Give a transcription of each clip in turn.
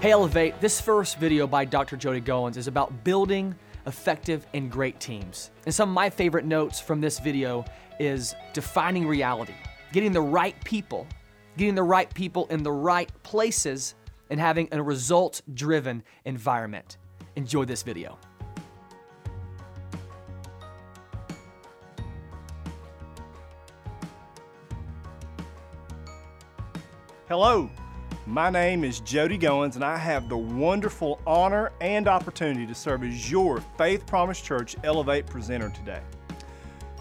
Hey Elevate, this first video by Dr. Jody Goins is about building effective and great teams. And some of my favorite notes from this video is defining reality, getting the right people, getting the right people in the right places, and having a result driven environment. Enjoy this video. Hello, my name is Jody Goins, and I have the wonderful honor and opportunity to serve as your Faith Promise Church Elevate presenter today.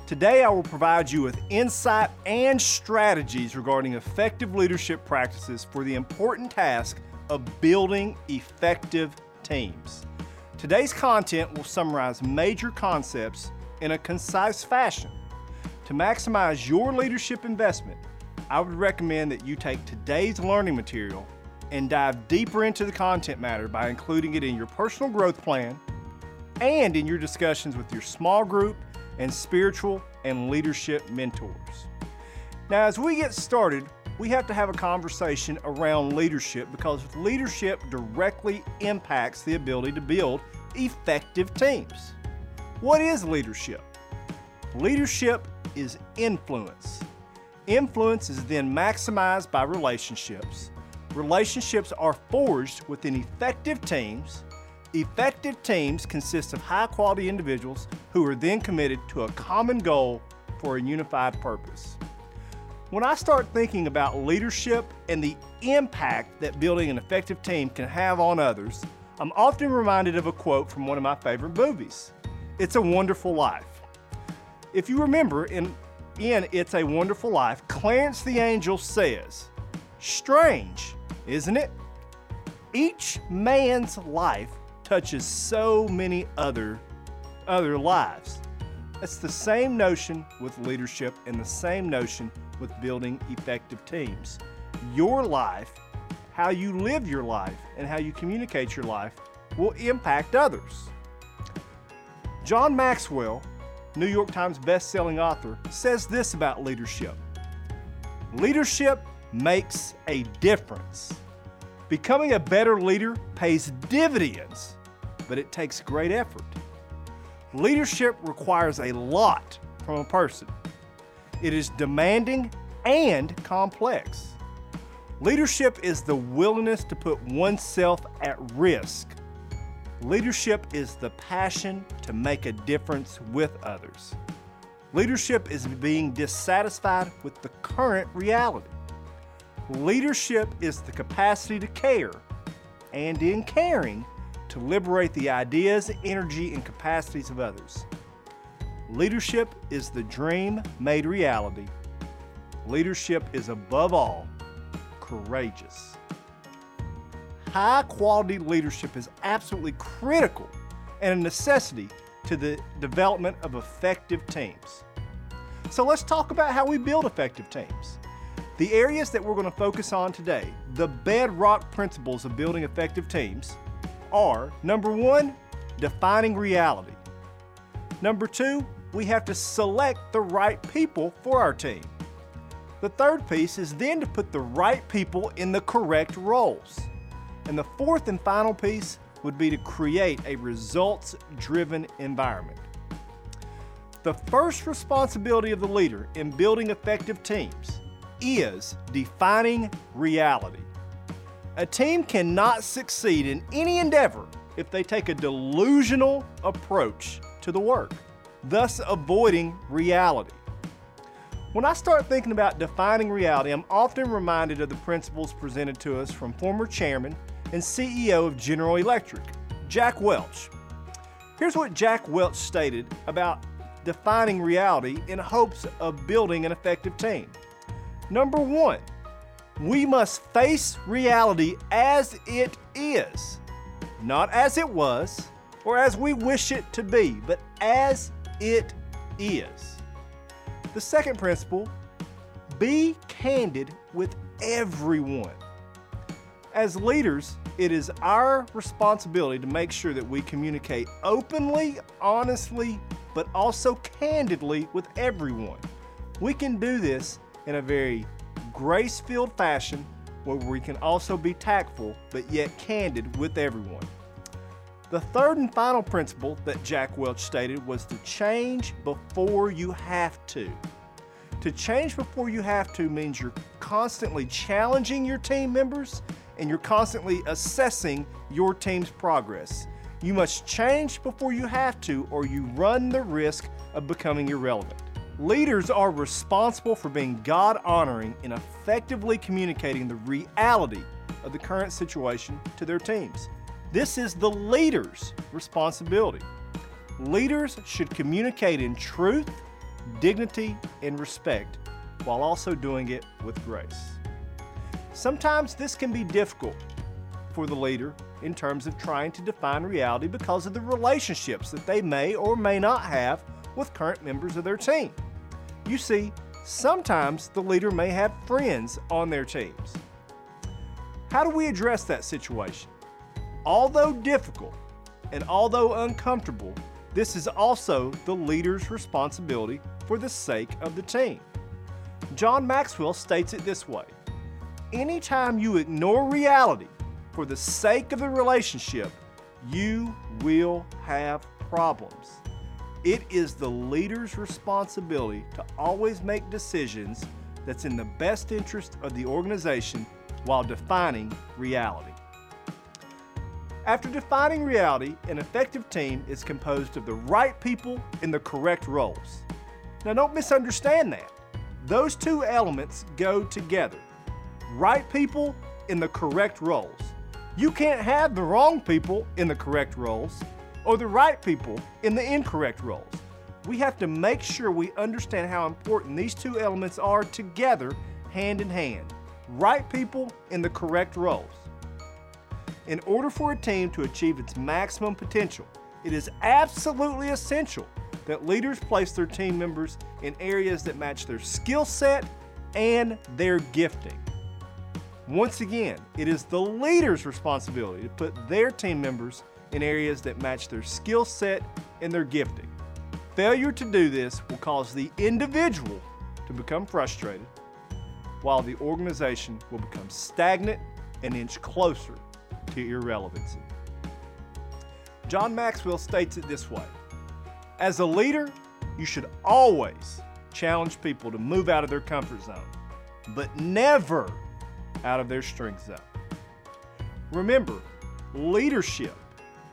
Today, I will provide you with insight and strategies regarding effective leadership practices for the important task of building effective teams. Today's content will summarize major concepts in a concise fashion. To maximize your leadership investment, I would recommend that you take today's learning material and dive deeper into the content matter by including it in your personal growth plan and in your discussions with your small group and spiritual and leadership mentors. Now, as we get started, we have to have a conversation around leadership because leadership directly impacts the ability to build effective teams. What is leadership? Leadership is influence. Influence is then maximized by relationships. Relationships are forged within effective teams. Effective teams consist of high quality individuals who are then committed to a common goal for a unified purpose. When I start thinking about leadership and the impact that building an effective team can have on others, I'm often reminded of a quote from one of my favorite movies It's a Wonderful Life. If you remember, in in It's a Wonderful Life, Clarence the Angel says, Strange, isn't it? Each man's life touches so many other other lives. It's the same notion with leadership and the same notion with building effective teams. Your life, how you live your life, and how you communicate your life will impact others. John Maxwell New York Times best-selling author, says this about leadership. Leadership makes a difference. Becoming a better leader pays dividends, but it takes great effort. Leadership requires a lot from a person. It is demanding and complex. Leadership is the willingness to put oneself at risk Leadership is the passion to make a difference with others. Leadership is being dissatisfied with the current reality. Leadership is the capacity to care, and in caring, to liberate the ideas, energy, and capacities of others. Leadership is the dream made reality. Leadership is above all courageous. High quality leadership is absolutely critical and a necessity to the development of effective teams. So let's talk about how we build effective teams. The areas that we're going to focus on today, the bedrock principles of building effective teams, are number one, defining reality. Number two, we have to select the right people for our team. The third piece is then to put the right people in the correct roles. And the fourth and final piece would be to create a results driven environment. The first responsibility of the leader in building effective teams is defining reality. A team cannot succeed in any endeavor if they take a delusional approach to the work, thus avoiding reality. When I start thinking about defining reality, I'm often reminded of the principles presented to us from former chairman and CEO of General Electric, Jack Welch. Here's what Jack Welch stated about defining reality in hopes of building an effective team. Number one, we must face reality as it is, not as it was or as we wish it to be, but as it is. The second principle be candid with everyone. As leaders, it is our responsibility to make sure that we communicate openly, honestly, but also candidly with everyone. We can do this in a very grace filled fashion where we can also be tactful but yet candid with everyone. The third and final principle that Jack Welch stated was to change before you have to. To change before you have to means you're constantly challenging your team members and you're constantly assessing your team's progress. You must change before you have to, or you run the risk of becoming irrelevant. Leaders are responsible for being God honoring and effectively communicating the reality of the current situation to their teams. This is the leader's responsibility. Leaders should communicate in truth, dignity, and respect while also doing it with grace. Sometimes this can be difficult for the leader in terms of trying to define reality because of the relationships that they may or may not have with current members of their team. You see, sometimes the leader may have friends on their teams. How do we address that situation? Although difficult and although uncomfortable, this is also the leader's responsibility for the sake of the team. John Maxwell states it this way Anytime you ignore reality for the sake of the relationship, you will have problems. It is the leader's responsibility to always make decisions that's in the best interest of the organization while defining reality. After defining reality, an effective team is composed of the right people in the correct roles. Now, don't misunderstand that. Those two elements go together. Right people in the correct roles. You can't have the wrong people in the correct roles or the right people in the incorrect roles. We have to make sure we understand how important these two elements are together, hand in hand. Right people in the correct roles. In order for a team to achieve its maximum potential, it is absolutely essential that leaders place their team members in areas that match their skill set and their gifting. Once again, it is the leader's responsibility to put their team members in areas that match their skill set and their gifting. Failure to do this will cause the individual to become frustrated, while the organization will become stagnant and inch closer to irrelevancy. John Maxwell states it this way As a leader, you should always challenge people to move out of their comfort zone, but never out of their strength zone. Remember, leadership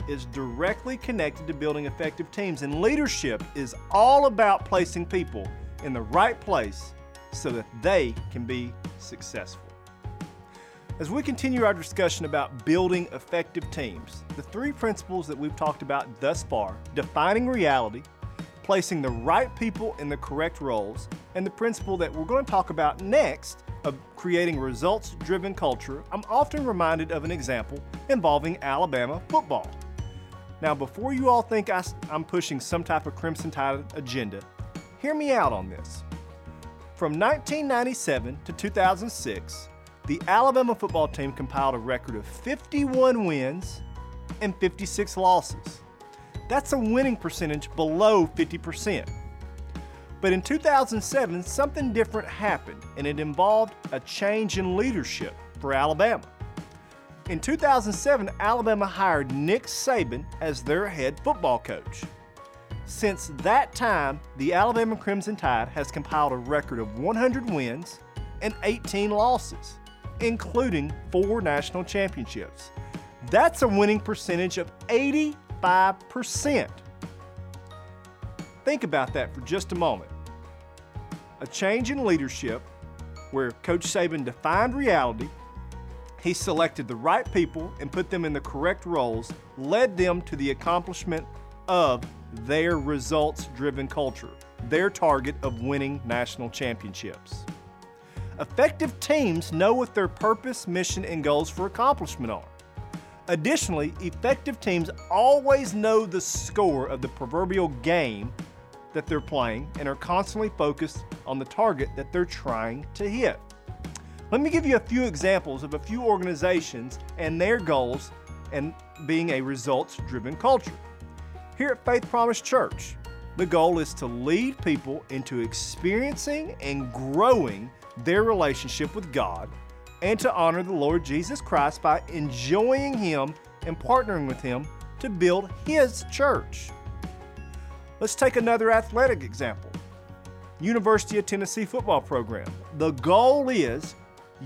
is directly connected to building effective teams, and leadership is all about placing people in the right place so that they can be successful. As we continue our discussion about building effective teams, the three principles that we've talked about thus far defining reality, placing the right people in the correct roles, and the principle that we're going to talk about next of creating results driven culture, I'm often reminded of an example involving Alabama football. Now, before you all think I, am pushing some type of Crimson Tide agenda, hear me out on this. From 1997 to 2006, the Alabama football team compiled a record of 51 wins and 56 losses. That's a winning percentage below 50%. But in 2007, something different happened, and it involved a change in leadership for Alabama. In 2007, Alabama hired Nick Saban as their head football coach. Since that time, the Alabama Crimson Tide has compiled a record of 100 wins and 18 losses, including four national championships. That's a winning percentage of 85%. Think about that for just a moment. A change in leadership where Coach Saban defined reality, he selected the right people and put them in the correct roles, led them to the accomplishment of their results driven culture, their target of winning national championships. Effective teams know what their purpose, mission, and goals for accomplishment are. Additionally, effective teams always know the score of the proverbial game that they're playing and are constantly focused on the target that they're trying to hit. Let me give you a few examples of a few organizations and their goals and being a results driven culture. Here at Faith Promise Church, the goal is to lead people into experiencing and growing their relationship with God and to honor the Lord Jesus Christ by enjoying Him and partnering with Him to build His church. Let's take another athletic example University of Tennessee football program. The goal is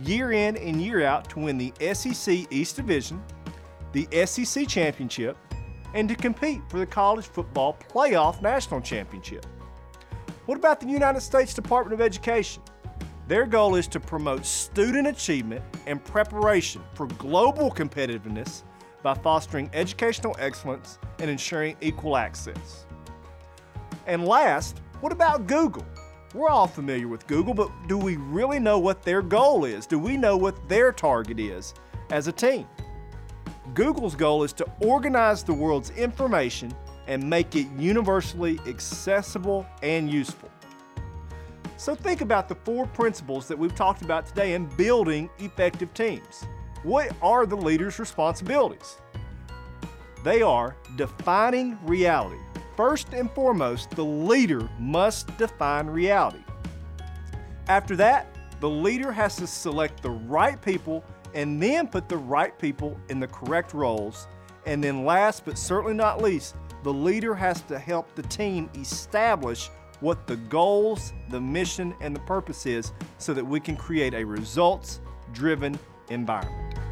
year in and year out to win the SEC East Division, the SEC Championship, and to compete for the College Football Playoff National Championship. What about the United States Department of Education? Their goal is to promote student achievement and preparation for global competitiveness by fostering educational excellence and ensuring equal access. And last, what about Google? We're all familiar with Google, but do we really know what their goal is? Do we know what their target is as a team? Google's goal is to organize the world's information and make it universally accessible and useful. So think about the four principles that we've talked about today in building effective teams. What are the leader's responsibilities? They are defining reality. First and foremost, the leader must define reality. After that, the leader has to select the right people and then put the right people in the correct roles. And then, last but certainly not least, the leader has to help the team establish what the goals, the mission, and the purpose is so that we can create a results driven environment.